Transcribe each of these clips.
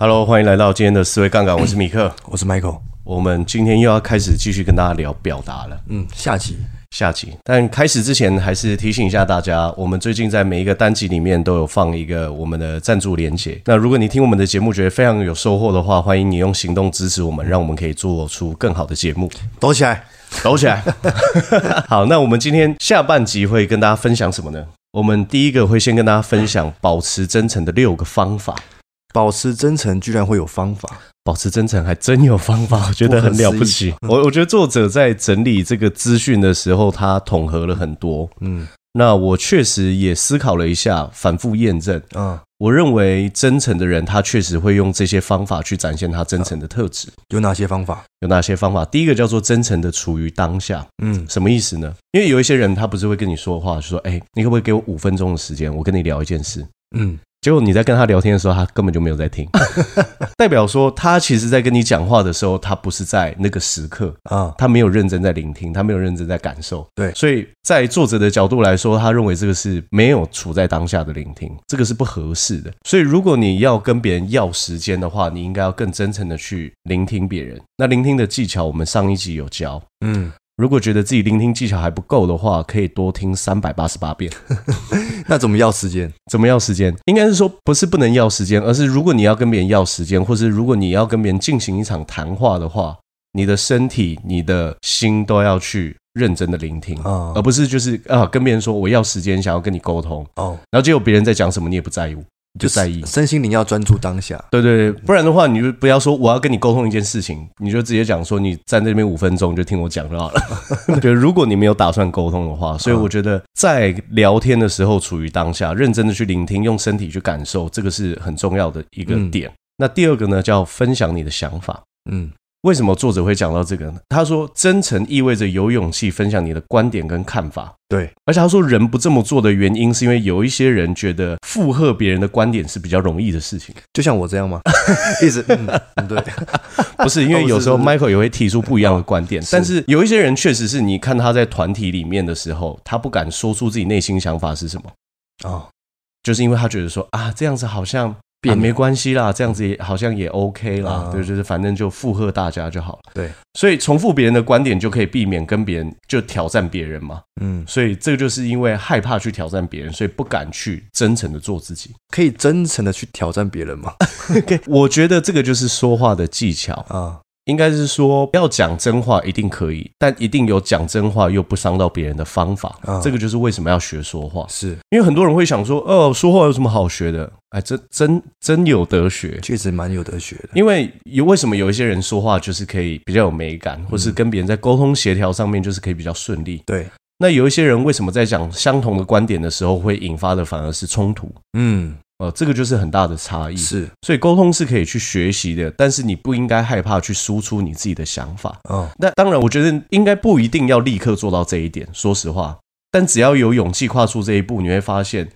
Hello，欢迎来到今天的思维杠杆，我是米克，我是 Michael，我们今天又要开始继续跟大家聊表达了，嗯，下集，下集。但开始之前，还是提醒一下大家，我们最近在每一个单集里面都有放一个我们的赞助连结。那如果你听我们的节目觉得非常有收获的话，欢迎你用行动支持我们，让我们可以做出更好的节目。抖起来，抖起来。好，那我们今天下半集会跟大家分享什么呢？我们第一个会先跟大家分享保持真诚的六个方法。保持真诚居然会有方法，保持真诚还真有方法，我觉得很了不起。我我觉得作者在整理这个资讯的时候，他统合了很多。嗯，那我确实也思考了一下，反复验证。嗯，我认为真诚的人，他确实会用这些方法去展现他真诚的特质。有哪些方法？有哪些方法？第一个叫做真诚的处于当下。嗯，什么意思呢？因为有一些人，他不是会跟你说话，就说：“哎，你可不可以给我五分钟的时间，我跟你聊一件事？”嗯。结果你在跟他聊天的时候，他根本就没有在听，代表说他其实在跟你讲话的时候，他不是在那个时刻啊，他没有认真在聆听，他没有认真在感受。对，所以在作者的角度来说，他认为这个是没有处在当下的聆听，这个是不合适的。所以如果你要跟别人要时间的话，你应该要更真诚的去聆听别人。那聆听的技巧，我们上一集有教，嗯。如果觉得自己聆听技巧还不够的话，可以多听三百八十八遍。那怎么要时间？怎么要时间？应该是说不是不能要时间，而是如果你要跟别人要时间，或是如果你要跟别人进行一场谈话的话，你的身体、你的心都要去认真的聆听，哦、而不是就是啊跟别人说我要时间，想要跟你沟通哦，然后结果别人在讲什么你也不在意。就在意身心灵要专注当下，对对对，不然的话你就不要说我要跟你沟通一件事情，你就直接讲说你站在那边五分钟就听我讲就好了。对如果你没有打算沟通的话，所以我觉得在聊天的时候处于当下，认真的去聆听，用身体去感受，这个是很重要的一个点。那第二个呢，叫分享你的想法，嗯。为什么作者会讲到这个呢？他说，真诚意味着有勇气分享你的观点跟看法。对，而且他说，人不这么做的原因，是因为有一些人觉得附和别人的观点是比较容易的事情。就像我这样吗？一直，嗯，对，不是，因为有时候 Michael 也会提出不一样的观点，但是有一些人确实是你看他在团体里面的时候，他不敢说出自己内心想法是什么哦，就是因为他觉得说啊，这样子好像。啊，没关系啦，这样子也好像也 OK 啦，对，就是反正就附和大家就好了。对，所以重复别人的观点就可以避免跟别人就挑战别人嘛。嗯，所以这个就是因为害怕去挑战别人，所以不敢去真诚的做自己。可以真诚的去挑战别人吗？我觉得这个就是说话的技巧啊。应该是说，要讲真话一定可以，但一定有讲真话又不伤到别人的方法。嗯，这个就是为什么要学说话，是因为很多人会想说，哦，说话有什么好学的？哎，真真真有得学，确实蛮有得学的。因为有为什么有一些人说话就是可以比较有美感，或是跟别人在沟通协调上面就是可以比较顺利。对，那有一些人为什么在讲相同的观点的时候会引发的反而是冲突？嗯。呃，这个就是很大的差异，是，所以沟通是可以去学习的，但是你不应该害怕去输出你自己的想法。嗯，那当然，我觉得应该不一定要立刻做到这一点，说实话，但只要有勇气跨出这一步，你会发现，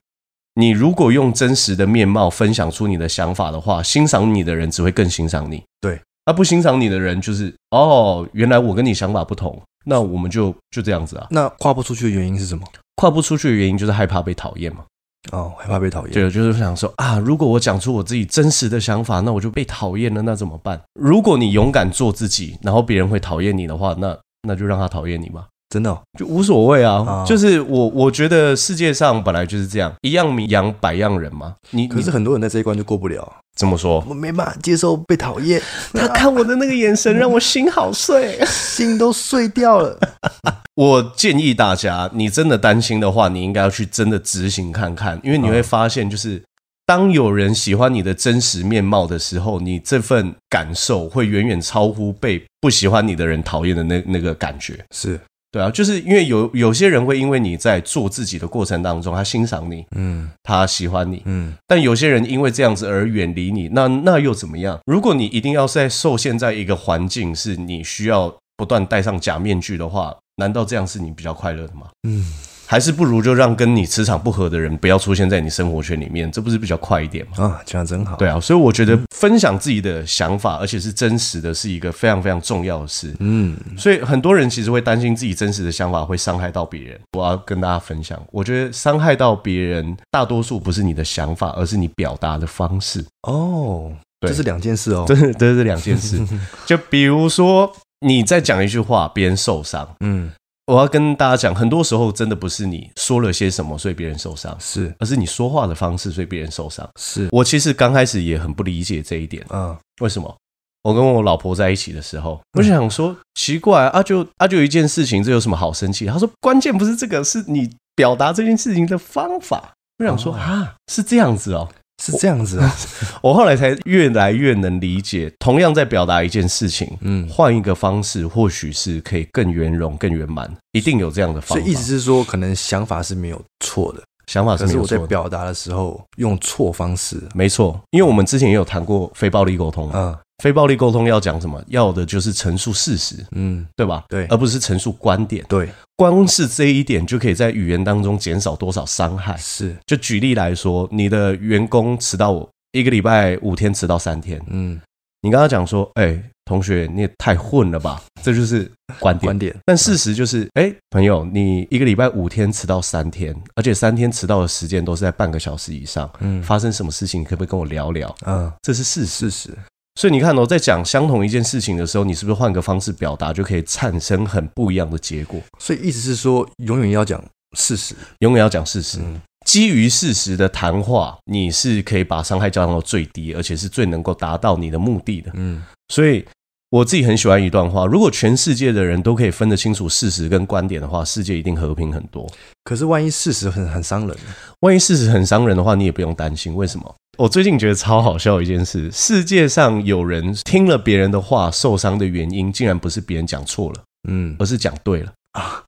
你如果用真实的面貌分享出你的想法的话，欣赏你的人只会更欣赏你。对，那不欣赏你的人就是，哦，原来我跟你想法不同，那我们就就这样子啊。那跨不出去的原因是什么？跨不出去的原因就是害怕被讨厌嘛。哦，害怕被讨厌。对，就是想说啊，如果我讲出我自己真实的想法，那我就被讨厌了，那怎么办？如果你勇敢做自己，然后别人会讨厌你的话，那那就让他讨厌你吧。真的哦，就无所谓啊。哦，就是我我觉得世界上本来就是这样，一样米养百样人嘛。你可是很多人在这一关就过不了。怎么说？我没办法接受被讨厌。他看我的那个眼神让我心好碎，心都碎掉了。我建议大家，你真的担心的话，你应该要去真的执行看看，因为你会发现，就是当有人喜欢你的真实面貌的时候，你这份感受会远远超乎被不喜欢你的人讨厌的那那个感觉。是。对啊，就是因为有有些人会因为你在做自己的过程当中，他欣赏你，嗯，他喜欢你，嗯，但有些人因为这样子而远离你，那那又怎么样？如果你一定要在受限在一个环境，是你需要不断戴上假面具的话，难道这样是你比较快乐的吗？嗯。还是不如就让跟你磁场不合的人不要出现在你生活圈里面，这不是比较快一点吗？啊，这样真好。对啊，所以我觉得分享自己的想法，而且是真实的，是一个非常非常重要的事。嗯，所以很多人其实会担心自己真实的想法会伤害到别人。我要跟大家分享，我觉得伤害到别人，大多数不是你的想法，而是你表达的方式。哦，这是两件事哦，这是这是两件事。就比如说你在讲一句话，别人受伤，嗯。我要跟大家讲，很多时候真的不是你说了些什么，所以别人受伤，是，而是你说话的方式，所以别人受伤。是我其实刚开始也很不理解这一点，嗯，为什么？我跟我老婆在一起的时候，我就想说，奇怪啊，就啊就一件事情，这有什么好生气？她说，关键不是这个，是你表达这件事情的方法。我想说啊，是这样子哦。是这样子啊，我后来才越来越能理解，同样在表达一件事情，嗯，换一个方式，或许是可以更圆融、更圆满，一定有这样的方法。所以意思是说，可能想法是没有错的，想法是没有错。可是我在表达的时候用错方式，没错。因为我们之前也有谈过非暴力沟通，嗯。非暴力沟通要讲什么？要的就是陈述事实，嗯，对吧？对，而不是陈述观点。对，光是这一点就可以在语言当中减少多少伤害？是，就举例来说，你的员工迟到一个礼拜五天迟到三天，嗯，你跟他讲说，哎、欸，同学，你也太混了吧？这就是观点。观点。但事实就是，哎、欸，朋友，你一个礼拜五天迟到三天，而且三天迟到的时间都是在半个小时以上，嗯，发生什么事情？你可不可以跟我聊聊？嗯，这是事实。事实。所以你看，我在讲相同一件事情的时候，你是不是换个方式表达，就可以产生很不一样的结果？所以意思是说，永远要讲事实，永远要讲事实。基于事实的谈话，你是可以把伤害降到最低，而且是最能够达到你的目的的。嗯，所以我自己很喜欢一段话：如果全世界的人都可以分得清楚事实跟观点的话，世界一定和平很多。可是万一事实很很伤人，万一事实很伤人的话，你也不用担心。为什么？我最近觉得超好笑一件事：世界上有人听了别人的话受伤的原因，竟然不是别人讲错了，嗯，而是讲对了啊！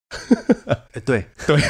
欸、对 对，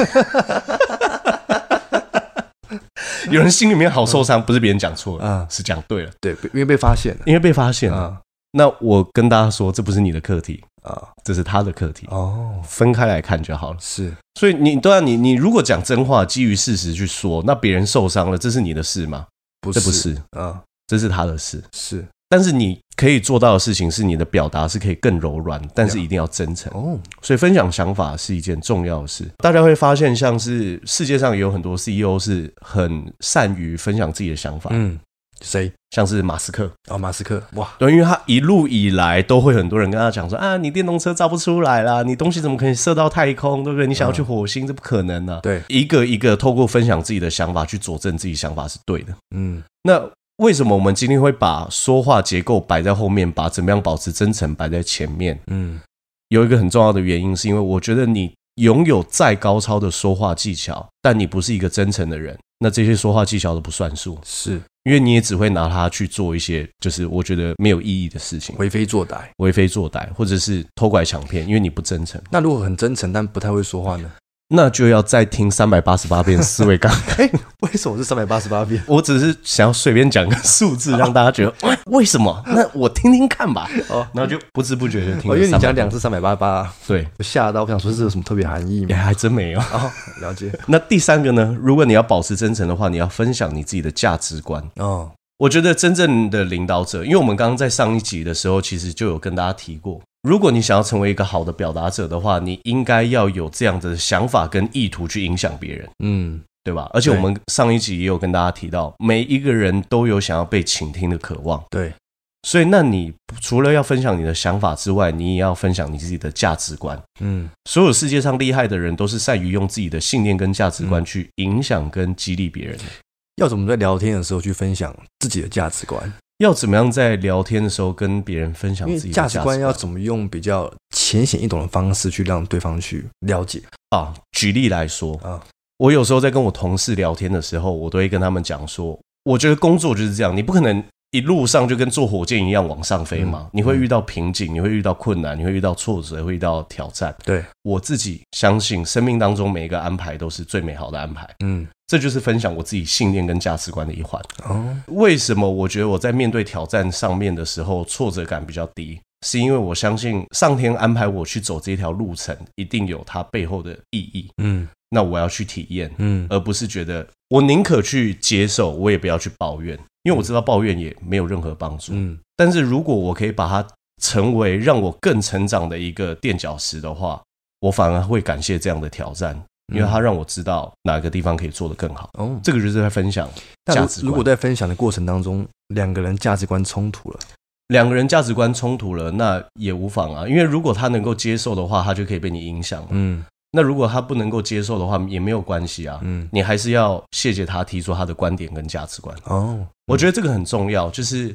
有人心里面好受伤，不是别人讲错了啊，是讲对了，对，因为被发现了，因为被发现了。啊、那我跟大家说，这不是你的课题啊，这是他的课题哦，分开来看就好了。是，所以你对啊，你你如果讲真话，基于事实去说，那别人受伤了，这是你的事吗？不是，这不是啊，这是他的事。是，但是你可以做到的事情是，你的表达是可以更柔软，但是一定要真诚哦。所以分享想法是一件重要的事。大家会发现，像是世界上也有很多 CEO 是很善于分享自己的想法。嗯，谁？像是马斯克哦，马斯克哇，对，因为他一路以来都会很多人跟他讲说啊，你电动车造不出来啦，你东西怎么可以射到太空，对不对？你想要去火星，这不可能啊。对，一个一个透过分享自己的想法去佐证自己想法是对的。嗯，那为什么我们今天会把说话结构摆在后面，把怎么样保持真诚摆在前面？嗯，有一个很重要的原因，是因为我觉得你拥有再高超的说话技巧，但你不是一个真诚的人，那这些说话技巧都不算数。是。因为你也只会拿它去做一些，就是我觉得没有意义的事情，为非作歹，为非作歹，或者是偷拐抢骗，因为你不真诚。那如果很真诚，但不太会说话呢？那就要再听三百八十八遍思维刚。哎，为什么是三百八十八遍？我只是想要随便讲个数字，让大家觉得，哎，为什么？那我听听看吧。哦，然后就不知不觉就听。因为你讲两次三百八十八，对，我吓到，我想说这有什么特别含义吗？也还真没有。哦，了解。那第三个呢？如果你要保持真诚的话，你要分享你自己的价值观。哦。我觉得真正的领导者，因为我们刚刚在上一集的时候，其实就有跟大家提过，如果你想要成为一个好的表达者的话，你应该要有这样的想法跟意图去影响别人，嗯，对吧？而且我们上一集也有跟大家提到，每一个人都有想要被倾听的渴望，对。所以，那你除了要分享你的想法之外，你也要分享你自己的价值观，嗯。所有世界上厉害的人，都是善于用自己的信念跟价值观去影响跟激励别人。要怎么在聊天的时候去分享自己的价值观？要怎么样在聊天的时候跟别人分享自己的价值观？要怎么用比较浅显易懂的方式去让对方去了解啊？举例来说啊，我有时候在跟我同事聊天的时候，我都会跟他们讲说，我觉得工作就是这样，你不可能。一路上就跟坐火箭一样往上飞嘛，你会遇到瓶颈，你会遇到困难，你会遇到挫折，会遇到挑战。对，我自己相信，生命当中每一个安排都是最美好的安排。嗯，这就是分享我自己信念跟价值观的一环。哦，为什么我觉得我在面对挑战上面的时候挫折感比较低？是因为我相信上天安排我去走这条路程，一定有它背后的意义。嗯，那我要去体验，嗯，而不是觉得我宁可去接受，我也不要去抱怨，因为我知道抱怨也没有任何帮助。嗯，但是如果我可以把它成为让我更成长的一个垫脚石的话，我反而会感谢这样的挑战。因为它让我知道哪个地方可以做得更好。哦，这个就是在分享价值观。如果在分享的过程当中，两个人价值观冲突了，两个人价值观冲突了，那也无妨啊。因为如果他能够接受的话，他就可以被你影响。嗯，那如果他不能够接受的话，也没有关系啊。嗯，你还是要谢谢他提出他的观点跟价值观。哦，我觉得这个很重要，就是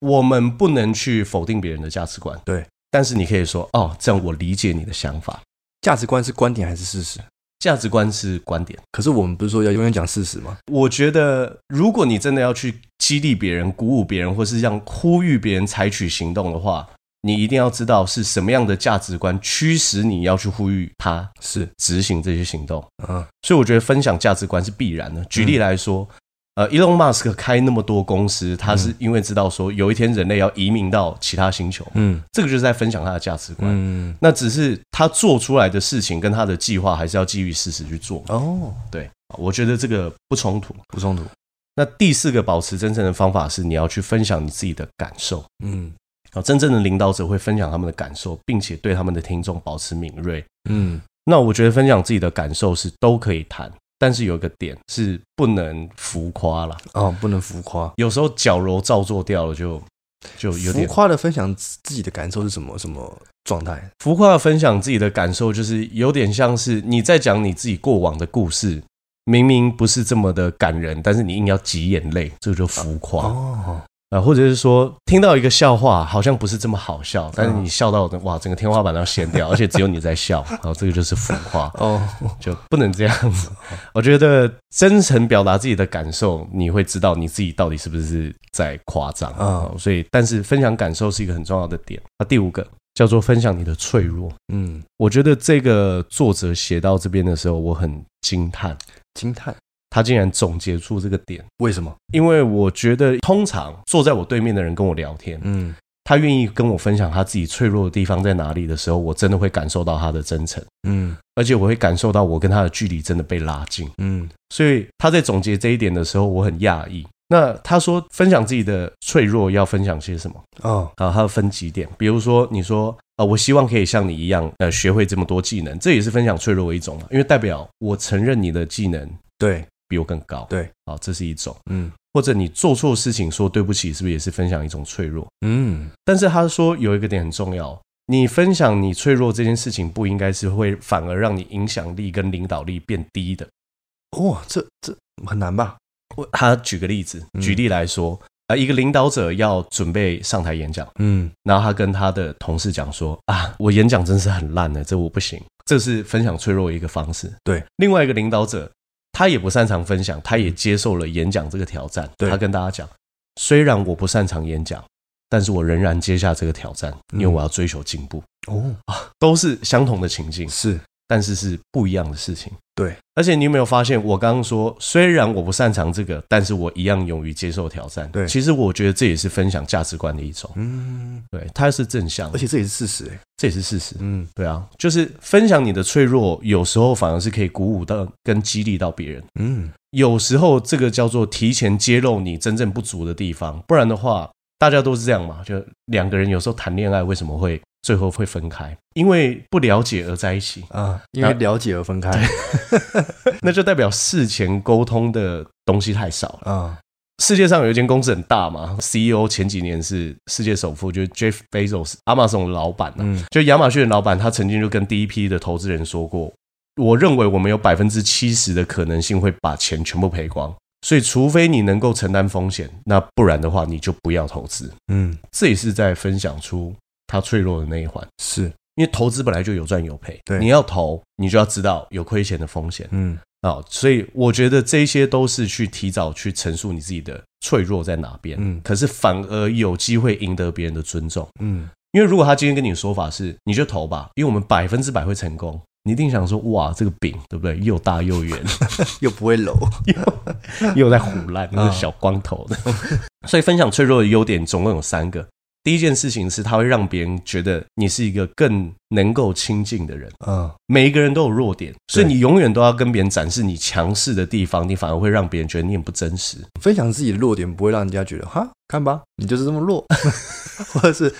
我们不能去否定别人的价值观。对，但是你可以说，哦，这样我理解你的想法。价值观是观点还是事实？价值观是观点，可是我们不是说要永远讲事实吗？我觉得，如果你真的要去激励别人、鼓舞别人，或是让呼吁别人采取行动的话，你一定要知道是什么样的价值观驱使你要去呼吁他是执行这些行动。嗯，所以我觉得分享价值观是必然的。举例来说。嗯呃，Elon Musk 开那么多公司，他是因为知道说有一天人类要移民到其他星球，嗯，这个就是在分享他的价值观。嗯，那只是他做出来的事情跟他的计划还是要基于事实去做。哦，对，我觉得这个不冲突，不冲突。那第四个保持真诚的方法是你要去分享你自己的感受。嗯，啊，真正的领导者会分享他们的感受，并且对他们的听众保持敏锐。嗯，那我觉得分享自己的感受是都可以谈。但是有一个点是不能浮夸了哦，不能浮夸。有时候矫揉造作掉了就，就就有点浮夸的分享自己的感受是什么什么状态？浮夸的分享自己的感受，就是有点像是你在讲你自己过往的故事，明明不是这么的感人，但是你硬要挤眼泪，这个就浮夸哦。啊，或者是说听到一个笑话，好像不是这么好笑，但是你笑到哇，整个天花板都要掀掉，而且只有你在笑，然后这个就是浮夸 哦，就不能这样子。我觉得真诚表达自己的感受，你会知道你自己到底是不是在夸张啊。所以，但是分享感受是一个很重要的点。那第五个叫做分享你的脆弱。嗯，我觉得这个作者写到这边的时候，我很惊叹，惊叹。他竟然总结出这个点，为什么？因为我觉得，通常坐在我对面的人跟我聊天，嗯，他愿意跟我分享他自己脆弱的地方在哪里的时候，我真的会感受到他的真诚，嗯，而且我会感受到我跟他的距离真的被拉近，嗯，所以他在总结这一点的时候，我很讶异。那他说分享自己的脆弱要分享些什么？哦，啊，他要分几点，比如说你说，啊，我希望可以像你一样，呃，学会这么多技能，这也是分享脆弱的一种嘛，因为代表我承认你的技能，对。比我更高，对，好，这是一种，嗯，或者你做错事情说对不起，是不是也是分享一种脆弱？嗯，但是他说有一个点很重要，你分享你脆弱这件事情，不应该是会反而让你影响力跟领导力变低的。哇，这这很难吧？他举个例子，举例来说，啊，一个领导者要准备上台演讲，嗯，然后他跟他的同事讲说啊，我演讲真是很烂的，这我不行，这是分享脆弱一个方式。对，另外一个领导者。他也不擅长分享，他也接受了演讲这个挑战。他跟大家讲，虽然我不擅长演讲，但是我仍然接下这个挑战，因为我要追求进步。哦，都是相同的情境，是，但是是不一样的事情。对，而且你有没有发现，我刚刚说，虽然我不擅长这个，但是我一样勇于接受挑战。对，其实我觉得这也是分享价值观的一种。嗯，对，它是正向，而且这也是事实，哎，这也是事实。嗯，对啊，就是分享你的脆弱，有时候反而是可以鼓舞到跟激励到别人。嗯，有时候这个叫做提前揭露你真正不足的地方，不然的话，大家都是这样嘛，就两个人有时候谈恋爱为什么会？最后会分开，因为不了解而在一起啊，因为了解而分开，那就代表事前沟通的东西太少了啊。世界上有一间公司很大嘛，CEO 前几年是世界首富，就是 Jeff Bezos，亚马逊的老板。嗯，就亚马逊的老板，他曾经就跟第一批的投资人说过，我认为我们有百分之七十的可能性会把钱全部赔光，所以除非你能够承担风险，那不然的话你就不要投资。嗯，这也是在分享出。他脆弱的那一环，是。因为投资本来就有赚有赔，对，你要投，你就要知道有亏钱的风险，嗯，啊，所以我觉得这些都是去提早去陈述你自己的脆弱在哪边，嗯，可是反而有机会赢得别人的尊重，嗯，因为如果他今天跟你的说法是你就投吧，因为我们百分之百会成功，你一定想说哇，这个饼对不对？又大又圆，又不会揉，又又在唬烂，那个小光头的，所以分享脆弱的优点总共有三个。第一件事情是，他会让别人觉得你是一个更能够亲近的人。嗯，每一个人都有弱点，所以你永远都要跟别人展示你强势的地方，你反而会让别人觉得你很不真实。分享自己的弱点，不会让人家觉得哈，看吧，你就是这么弱，或者是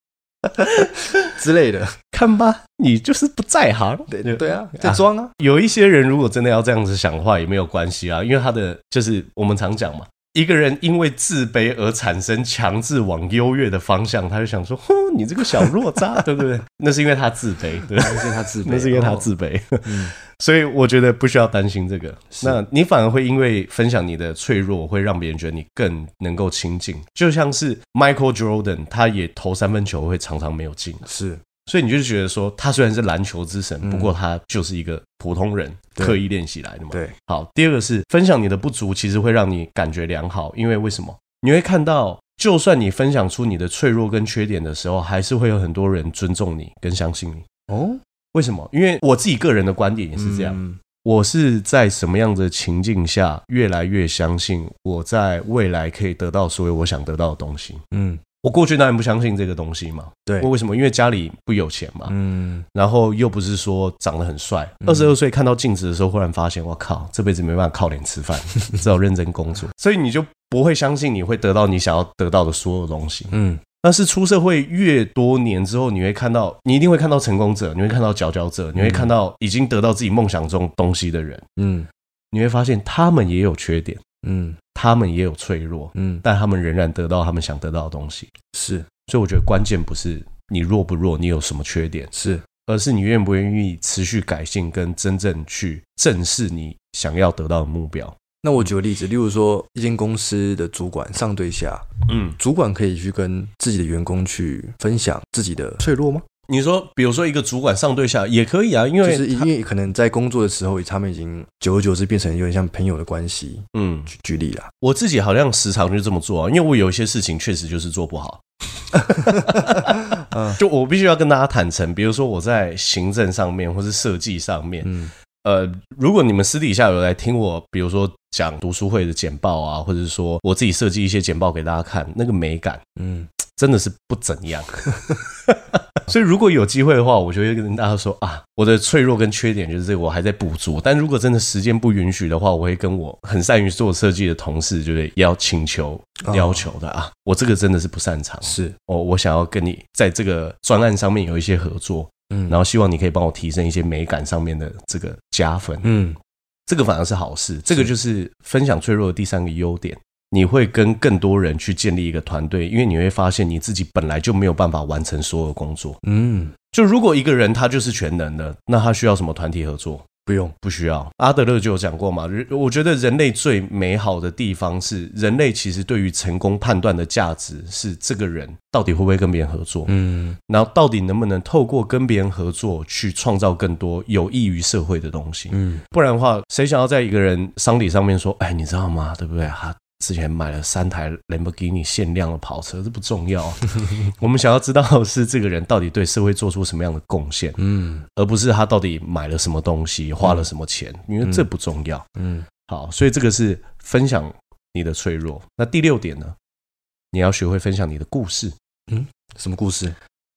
之类的，看吧，你就是不在行。对对啊，在装啊，啊。有一些人如果真的要这样子想的话，也没有关系啊，因为他的就是我们常讲嘛。一个人因为自卑而产生强制往优越的方向，他就想说：“哼，你这个小弱渣，对不对？” 那是因为他自卑，对，那是因为他自卑，那是因为他自卑。嗯，所以我觉得不需要担心这个。那你反而会因为分享你的脆弱，会让别人觉得你更能够亲近。就像是 Michael Jordan，他也投三分球会常常没有进，是。所以你就觉得说，他虽然是篮球之神，不过他就是一个普通人，刻意练习来的嘛。对，好。第二个是分享你的不足，其实会让你感觉良好，因为为什么？你会看到，就算你分享出你的脆弱跟缺点的时候，还是会有很多人尊重你跟相信你。哦，为什么？因为我自己个人的观点也是这样。嗯，我是在什么样的情境下，越来越相信我在未来可以得到所有我想得到的东西。嗯。我过去当然不相信这个东西嘛，对，为什么？因为家里不有钱嘛，嗯，然后又不是说长得很帅。二十二岁看到镜子的时候，忽然发现，我靠，这辈子没办法靠脸吃饭，只好认真工作。所以你就不会相信你会得到你想要得到的所有东西，嗯。但是出社会越多年之后，你会看到，你一定会看到成功者，你会看到佼佼者，你会看到已经得到自己梦想中东西的人，嗯，你会发现他们也有缺点。嗯，他们也有脆弱，嗯，但他们仍然得到他们想得到的东西。是，所以我觉得关键不是你弱不弱，你有什么缺点，是，而是你愿不愿意持续改进，跟真正去正视你想要得到的目标。那我举个例子，例如说，一间公司的主管上对下，嗯，主管可以去跟自己的员工去分享自己的脆弱吗？你说，比如说一个主管上对下也可以啊，因为就是因为可能在工作的时候，他们已经久而久之变成有点像朋友的关系。嗯，举举例啦，我自己好像时常就这么做啊，因为我有一些事情确实就是做不好。就我必须要跟大家坦诚，比如说我在行政上面或是设计上面，嗯，呃，如果你们私底下有来听我，比如说讲读书会的简报啊，或者是说我自己设计一些简报给大家看，那个美感，嗯，真的是不怎样。所以，如果有机会的话，我就会跟大家说啊，我的脆弱跟缺点就是这个，我还在捕捉。但如果真的时间不允许的话，我会跟我很善于做设计的同事，就是要请求要求的啊，我这个真的是不擅长。是，我我想要跟你在这个专案上面有一些合作，嗯，然后希望你可以帮我提升一些美感上面的这个加分，嗯，这个反而是好事。这个就是分享脆弱的第三个优点。你会跟更多人去建立一个团队，因为你会发现你自己本来就没有办法完成所有工作。嗯，就如果一个人他就是全能的，那他需要什么团体合作？不用，不需要。阿德勒就有讲过嘛，我觉得人类最美好的地方是，人类其实对于成功判断的价值是这个人到底会不会跟别人合作。嗯，然后到底能不能透过跟别人合作去创造更多有益于社会的东西？嗯，不然的话，谁想要在一个人丧礼上面说，哎，你知道吗？对不对？哈。之前买了三台兰博基尼限量的跑车，这不重要。我们想要知道的是这个人到底对社会做出什么样的贡献，嗯，而不是他到底买了什么东西，花了什么钱，因为这不重要。嗯，好，所以这个是分享你的脆弱。那第六点呢？你要学会分享你的故事。嗯，什么故事？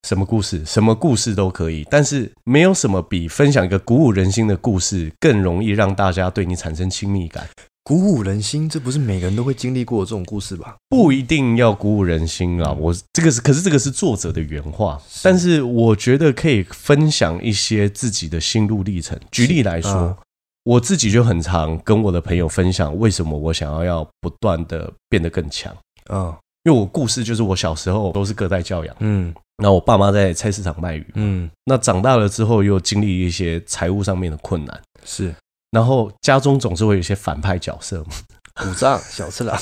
什么故事？什么故事都可以，但是没有什么比分享一个鼓舞人心的故事更容易让大家对你产生亲密感。鼓舞人心，这不是每个人都会经历过的这种故事吧？不一定要鼓舞人心啊！我这个是，可是这个是作者的原话。但是我觉得可以分享一些自己的心路历程。举例来说，我自己就很常跟我的朋友分享，为什么我想要要不断的变得更强。嗯，因为我故事就是我小时候都是隔代教养，嗯，那我爸妈在菜市场卖鱼，嗯，那长大了之后又经历一些财务上面的困难，是。然后家中总是会有一些反派角色嘛，古藏小次郎，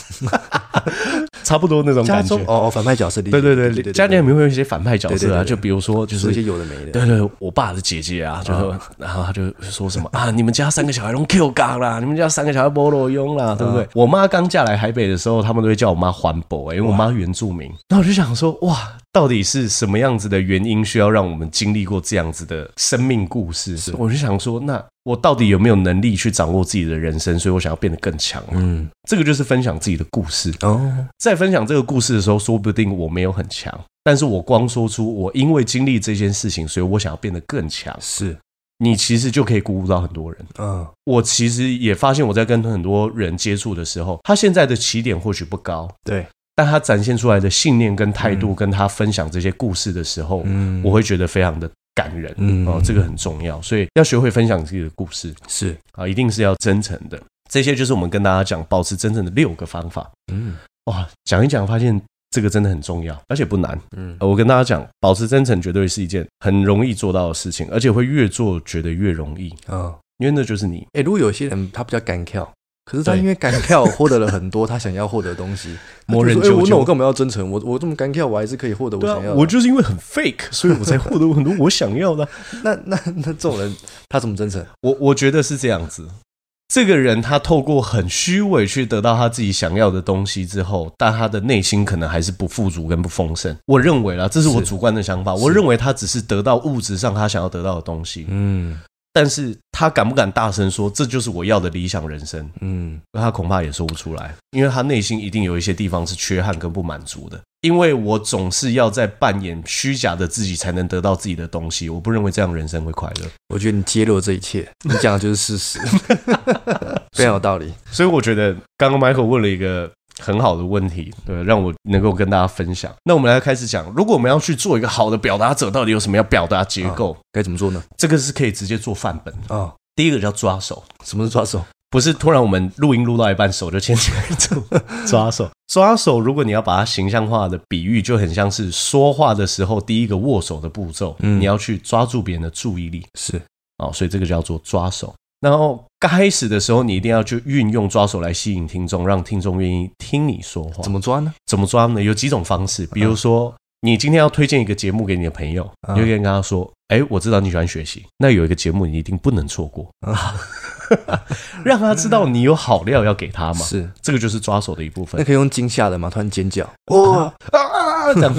差不多那种感觉。哦，反派角色，对对对，家里面会有一些反派角色啊，就比如说就是一些有的没的。对对，我爸的姐姐啊，就然后他就说什么啊，你们家三个小孩都 Q 嘎啦，你们家三个小孩菠萝用啦，对不对？我妈刚嫁来台北的时候，他们都会叫我妈环保，因为我妈原住民。那我就想说，哇，到底是什么样子的原因需要让我们经历过这样子的生命故事？是我就想说，那。我到底有没有能力去掌握自己的人生？所以我想要变得更强。嗯，这个就是分享自己的故事哦。在分享这个故事的时候，说不定我没有很强，但是我光说出我因为经历这件事情，所以我想要变得更强。是，你其实就可以鼓舞到很多人。嗯，我其实也发现我在跟很多人接触的时候，他现在的起点或许不高，对，但他展现出来的信念跟态度，跟他分享这些故事的时候，嗯，我会觉得非常的。感人，嗯哦，这个很重要，所以要学会分享自己的故事，是啊，一定是要真诚的。这些就是我们跟大家讲保持真诚的六个方法。嗯，哇，讲一讲，发现这个真的很重要，而且不难。嗯，我跟大家讲，保持真诚绝对是一件很容易做到的事情，而且会越做觉得越容易啊，因为那就是你。哎，如果有些人他比较敢跳。可是他因为干跳获得了很多他想要获得的东西，魔人啾啾，那我干嘛要真诚？我我这么干跳，我还是可以获得我想要的。我就是因为很 fake，所以我才获得很多我想要的。那那那这种人他怎么真诚？我我觉得是这样子，这个人他透过很虚伪去得到他自己想要的东西之后，但他的内心可能还是不富足跟不丰盛。我认为啦，这是我主观的想法。我认为他只是得到物质上他想要得到的东西。嗯。但是他敢不敢大声说，这就是我要的理想人生？嗯，他恐怕也说不出来，因为他内心一定有一些地方是缺憾跟不满足的。因为我总是要在扮演虚假的自己，才能得到自己的东西。我不认为这样人生会快乐。我觉得你揭露这一切，你讲的就是事实，非常有道理。所以我觉得刚刚 Michael 问了一个。很好的问题，对，让我能够跟大家分享。那我们来开始讲，如果我们要去做一个好的表达者，到底有什么要表达结构？该怎么做呢？这个是可以直接做范本啊。第一个叫抓手，什么是抓手？不是突然我们录音录到一半手就牵起来走。抓手，抓手。如果你要把它形象化的比喻，就很像是说话的时候第一个握手的步骤。嗯，你要去抓住别人的注意力，是哦，所以这个叫做抓手。然后刚开始的时候，你一定要去运用抓手来吸引听众，让听众愿意听你说话。怎么抓呢？怎么抓呢？有几种方式，比如说，你今天要推荐一个节目给你的朋友，你就可以跟他说：“哎，我知道你喜欢学习，那有一个节目你一定不能错过。” 让他知道你有好料要给他嘛。是，这个就是抓手的一部分。那可以用惊吓的吗？突然尖叫，哇啊！这样。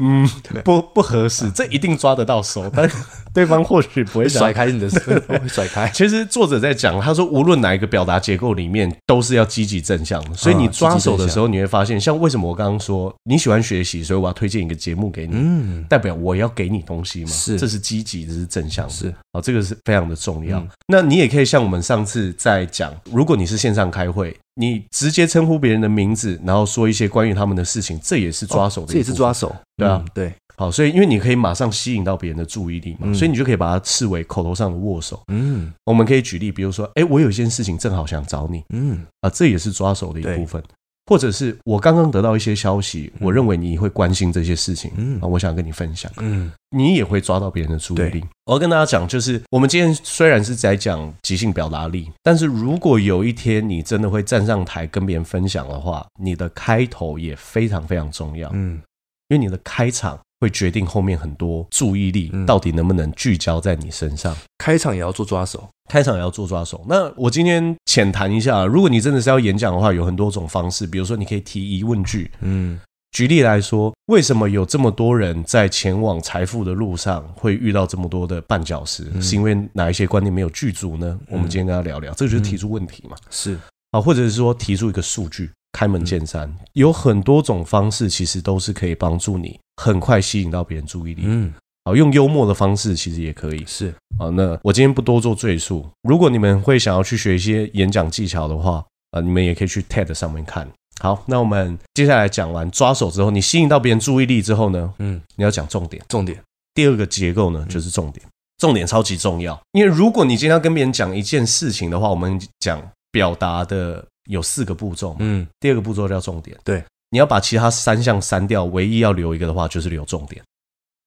嗯，不不合适，这一定抓得到手，但 对方或许不会甩开你的手，会甩开。其实作者在讲，他说无论哪一个表达结构里面，都是要积极正向的。所以你抓手的时候，你会发现，像为什么我刚刚说你喜欢学习，所以我要推荐一个节目给你，嗯，代表我要给你东西嘛，是，这是积极，这是正向的，是，好，这个是非常的重要。那你也可以像我们上次在讲，如果你是线上开会。你直接称呼别人的名字，然后说一些关于他们的事情，这也是抓手的，这也是抓手，对啊，对，好，所以因为你可以马上吸引到别人的注意力嘛，所以你就可以把它视为口头上的握手。嗯，我们可以举例，比如说，哎，我有一件事情正好想找你，嗯，啊，这也是抓手的一部分。或者是我刚刚得到一些消息，我认为你会关心这些事情，嗯，啊，我想跟你分享，嗯，你也会抓到别人的注意力。我要跟大家讲，就是我们今天虽然是在讲即兴表达力，但是如果有一天你真的会站上台跟别人分享的话，你的开头也非常非常重要，嗯，因为你的开场。会决定后面很多注意力到底能不能聚焦在你身上。开场也要做抓手，开场也要做抓手。那我今天浅谈一下，如果你真的是要演讲的话，有很多种方式。比如说，你可以提疑问句。嗯，举例来说，为什么有这么多人在前往财富的路上会遇到这么多的绊脚石？是因为哪一些观念没有具足呢？我们今天跟他聊聊，这个就是提出问题嘛。是啊，或者是说提出一个数据。开门见山，有很多种方式，其实都是可以帮助你很快吸引到别人注意力。嗯，好，用幽默的方式其实也可以。是，好，那我今天不多做赘述。如果你们会想要去学一些演讲技巧的话，啊，你们也可以去 TED 上面看。好，那我们接下来讲完抓手之后，你吸引到别人注意力之后呢，嗯，你要讲重点。重点，第二个结构呢，就是重点。重点超级重要，因为如果你今天要跟别人讲一件事情的话，我们讲表达的。有四个步骤，嗯，第二个步骤叫重点，对，你要把其他三项删掉，唯一要留一个的话，就是留重点。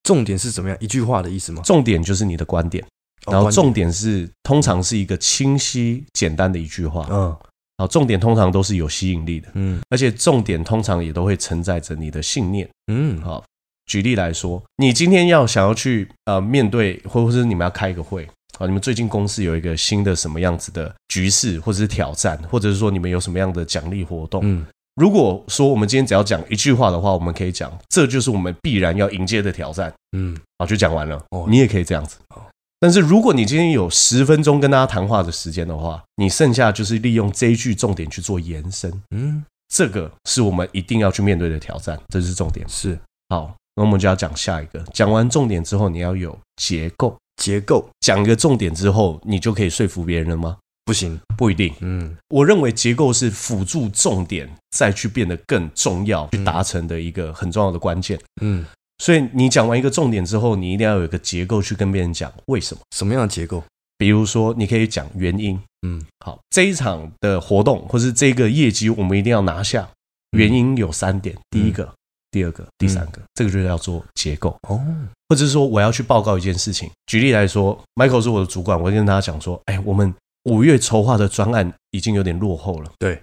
重点是怎么样？一句话的意思吗？重点就是你的观点，然后重点是通常是一个清晰简单的一句话，嗯，然后重点通常都是有吸引力的，嗯，而且重点通常也都会承载着你的信念，嗯，好，举例来说，你今天要想要去呃面对，或者是你们要开一个会。好，你们最近公司有一个新的什么样子的局势，或者是挑战，或者是说你们有什么样的奖励活动？嗯，如果说我们今天只要讲一句话的话，我们可以讲，这就是我们必然要迎接的挑战。嗯，好，就讲完了。哦，你也可以这样子。但是如果你今天有十分钟跟大家谈话的时间的话，你剩下就是利用这一句重点去做延伸。嗯，这个是我们一定要去面对的挑战，这是重点。是，好，那我们就要讲下一个。讲完重点之后，你要有结构。结构讲一个重点之后，你就可以说服别人了吗？不行，不一定。嗯，我认为结构是辅助重点再去变得更重要，去达成的一个很重要的关键。嗯，所以你讲完一个重点之后，你一定要有一个结构去跟别人讲为什么？什么样的结构？比如说，你可以讲原因。嗯，好，这一场的活动或是这个业绩，我们一定要拿下。原因有三点，第一个、第二个、第三个，这个就叫做结构。哦，或者是说我要去报告一件事情。举例来说，Michael 是我的主管，我跟他讲说，哎，我们。五月筹划的专案已经有点落后了。对，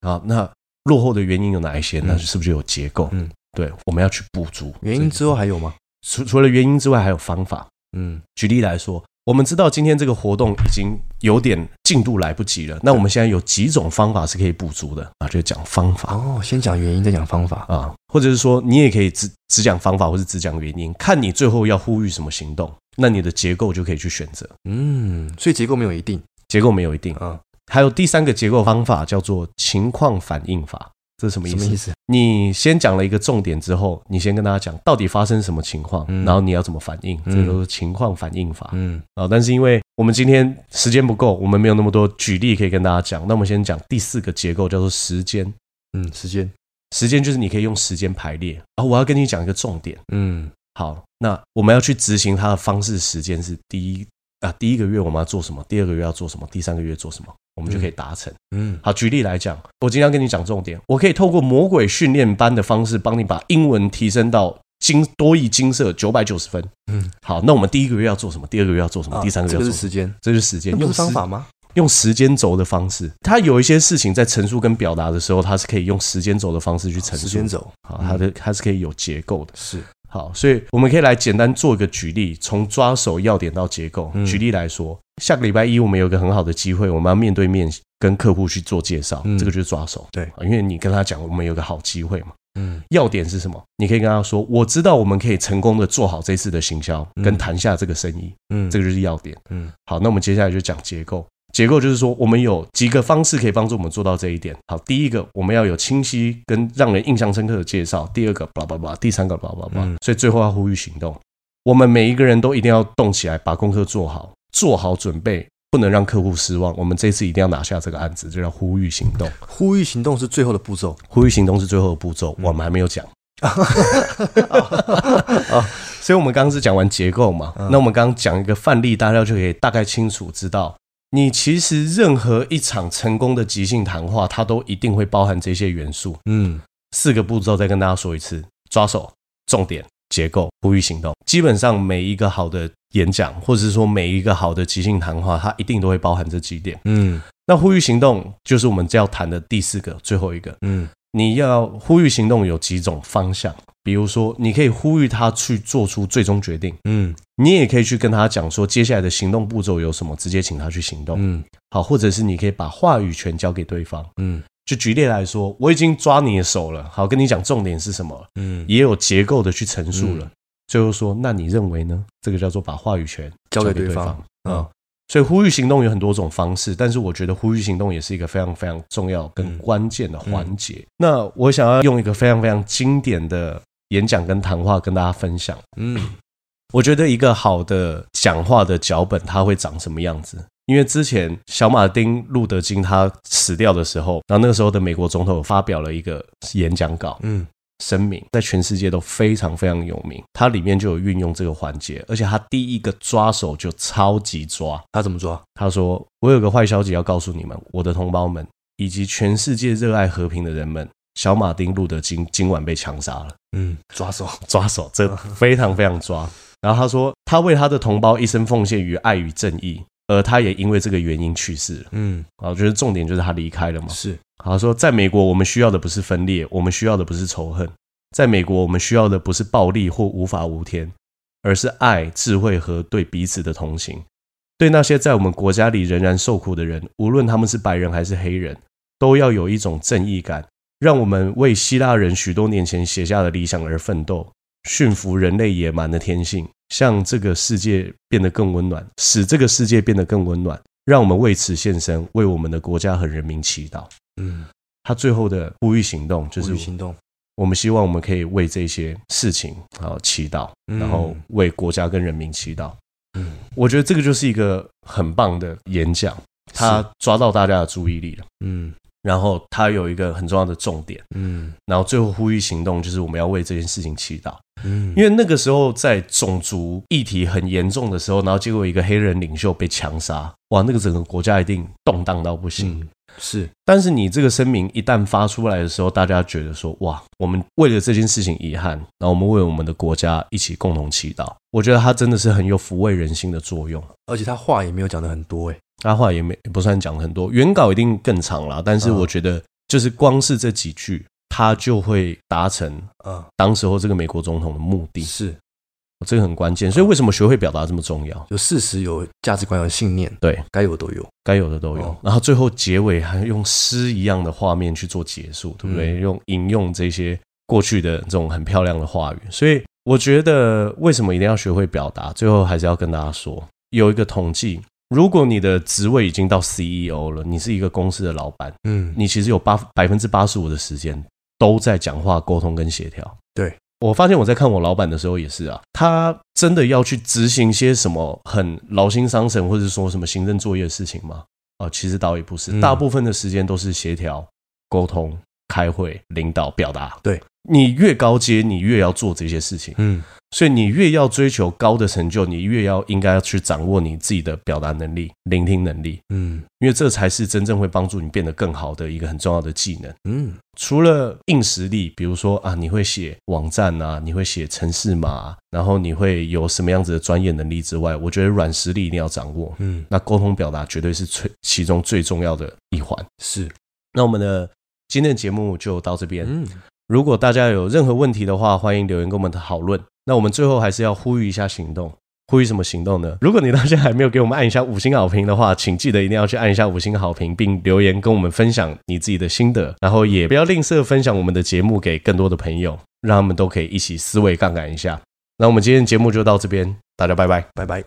好，那落后的原因有哪一些？那是不是有结构？嗯，对，我们要去补足。原因之后还有吗？除除了原因之外，还有方法。嗯，举例来说，我们知道今天这个活动已经有点进度来不及了。那我们现在有几种方法是可以补足的啊？就讲方法。哦，先讲原因，再讲方法啊，或者是说你也可以只只讲方法，或是只讲原因，看你最后要呼吁什么行动，那你的结构就可以去选择。嗯，所以结构没有一定。结构没有一定啊，还有第三个结构方法叫做情况反应法，这是什么意思？什么意思？你先讲了一个重点之后，你先跟大家讲到底发生什么情况，然后你要怎么反应，这都是情况反应法。嗯啊，但是因为我们今天时间不够，我们没有那么多举例可以跟大家讲，那我们先讲第四个结构叫做时间。嗯，时间，时间就是你可以用时间排列。然后我要跟你讲一个重点。嗯，好，那我们要去执行它的方式，时间是第一。啊，第一个月我们要做什么？第二个月要做什么？第三个月做什么？我们就可以达成。嗯，好，举例来讲，我今天要跟你讲重点，我可以透过魔鬼训练班的方式，帮你把英文提升到金多益金色九百九十分。嗯，好，那我们第一个月要做什么？第二个月要做什么？第三个月要做什么？这是时间，这是时间。用方法吗？用时间轴的方式，它有一些事情在陈述跟表达的时候，它是可以用时间轴的方式去陈述。时间轴，好，它的它是可以有结构的。是。好，所以我们可以来简单做一个举例，从抓手要点到结构。举例来说，下个礼拜一我们有个很好的机会，我们要面对面跟客户去做介绍，这个就是抓手。对，因为你跟他讲，我们有个好机会嘛。嗯，要点是什么？你可以跟他说，我知道我们可以成功的做好这次的行销，跟谈下这个生意。嗯，这个就是要点。嗯，好，那我们接下来就讲结构。结构就是说，我们有几个方式可以帮助我们做到这一点。好，第一个，我们要有清晰跟让人印象深刻的介绍；第二个，叭叭叭；第三个，叭叭叭。所以最后要呼吁行动。我们每一个人都一定要动起来，把功课做好，做好准备，不能让客户失望。我们这次一定要拿下这个案子，就叫呼吁行动。呼吁行动是最后的步骤。呼吁行动是最后的步骤，我们还没有讲。所以我们刚刚是讲完结构嘛？那我们刚刚讲一个范例，大家就可以大概清楚知道。你其实任何一场成功的即兴谈话，它都一定会包含这些元素。嗯，四个步骤再跟大家说一次：抓手、重点、结构、呼吁行动。基本上每一个好的演讲，或者是说每一个好的即兴谈话，它一定都会包含这几点。嗯，那呼吁行动就是我们要谈的第四个、最后一个。嗯。你要呼吁行动有几种方向，比如说，你可以呼吁他去做出最终决定，嗯，你也可以去跟他讲说接下来的行动步骤有什么，直接请他去行动，嗯，好，或者是你可以把话语权交给对方，嗯，就举例来说，我已经抓你的手了，好，跟你讲重点是什么，嗯，也有结构的去陈述了，最后说，那你认为呢？这个叫做把话语权交给对方，啊。所以呼吁行动有很多种方式，但是我觉得呼吁行动也是一个非常非常重要跟关键的环节。嗯嗯、那我想要用一个非常非常经典的演讲跟谈话跟大家分享。嗯，我觉得一个好的讲话的脚本它会长什么样子？因为之前小马丁路德金他死掉的时候，然后那个时候的美国总统发表了一个演讲稿。嗯。声明在全世界都非常非常有名，它里面就有运用这个环节，而且他第一个抓手就超级抓。他怎么抓？他说：“我有个坏消息要告诉你们，我的同胞们以及全世界热爱和平的人们，小马丁路德金今晚被枪杀了。”嗯，抓手，抓手，这非常非常抓。然后他说：“他为他的同胞一生奉献于爱与正义，而他也因为这个原因去世了。”嗯，我觉得重点就是他离开了嘛。是。他说，在美国，我们需要的不是分裂，我们需要的不是仇恨。在美国，我们需要的不是暴力或无法无天，而是爱、智慧和对彼此的同情。对那些在我们国家里仍然受苦的人，无论他们是白人还是黑人，都要有一种正义感，让我们为希腊人许多年前写下的理想而奋斗。驯服人类野蛮的天性，向这个世界变得更温暖，使这个世界变得更温暖，让我们为此献身，为我们的国家和人民祈祷。嗯，他最后的呼吁行动就是行动。我们希望我们可以为这些事情啊祈祷，然后为国家跟人民祈祷。嗯，我觉得这个就是一个很棒的演讲，他抓到大家的注意力了。嗯，然后他有一个很重要的重点。嗯，然后最后呼吁行动就是我们要为这件事情祈祷。嗯，因为那个时候在种族议题很严重的时候，然后结果一个黑人领袖被枪杀，哇，那个整个国家一定动荡到不行。嗯是，但是你这个声明一旦发出来的时候，大家觉得说，哇，我们为了这件事情遗憾，然后我们为我们的国家一起共同祈祷。我觉得他真的是很有抚慰人心的作用，而且他话也没有讲的很多，诶，他话也没也不算讲很多，原稿一定更长啦。但是我觉得，就是光是这几句，他就会达成，嗯，当时候这个美国总统的目的是。这个很关键，所以为什么学会表达这么重要？有事实、有价值观、有信念，对，该有都有，该有的都有。然后最后结尾还用诗一样的画面去做结束，对不对？用引用这些过去的这种很漂亮的话语。所以我觉得，为什么一定要学会表达？最后还是要跟大家说，有一个统计，如果你的职位已经到 CEO 了，你是一个公司的老板，嗯，你其实有八百分之八十五的时间都在讲话、沟通跟协调，对。我发现我在看我老板的时候也是啊，他真的要去执行些什么很劳心伤神，或者说什么行政作业的事情吗？哦，其实倒也不是，大部分的时间都是协调、沟通、开会、领导、表达。对，你越高阶，你越要做这些事情。嗯。所以你越要追求高的成就，你越要应该要去掌握你自己的表达能力、聆听能力，嗯，因为这才是真正会帮助你变得更好的一个很重要的技能，嗯。除了硬实力，比如说啊，你会写网站啊，你会写城市码，然后你会有什么样子的专业能力之外，我觉得软实力一定要掌握，嗯。那沟通表达绝对是最其中最重要的一环。是。那我们的今天的节目就到这边。嗯。如果大家有任何问题的话，欢迎留言跟我们讨论。那我们最后还是要呼吁一下行动，呼吁什么行动呢？如果你到现在还没有给我们按一下五星好评的话，请记得一定要去按一下五星好评，并留言跟我们分享你自己的心得，然后也不要吝啬分享我们的节目给更多的朋友，让他们都可以一起思维杠杆一下。那我们今天的节目就到这边，大家拜拜，拜拜。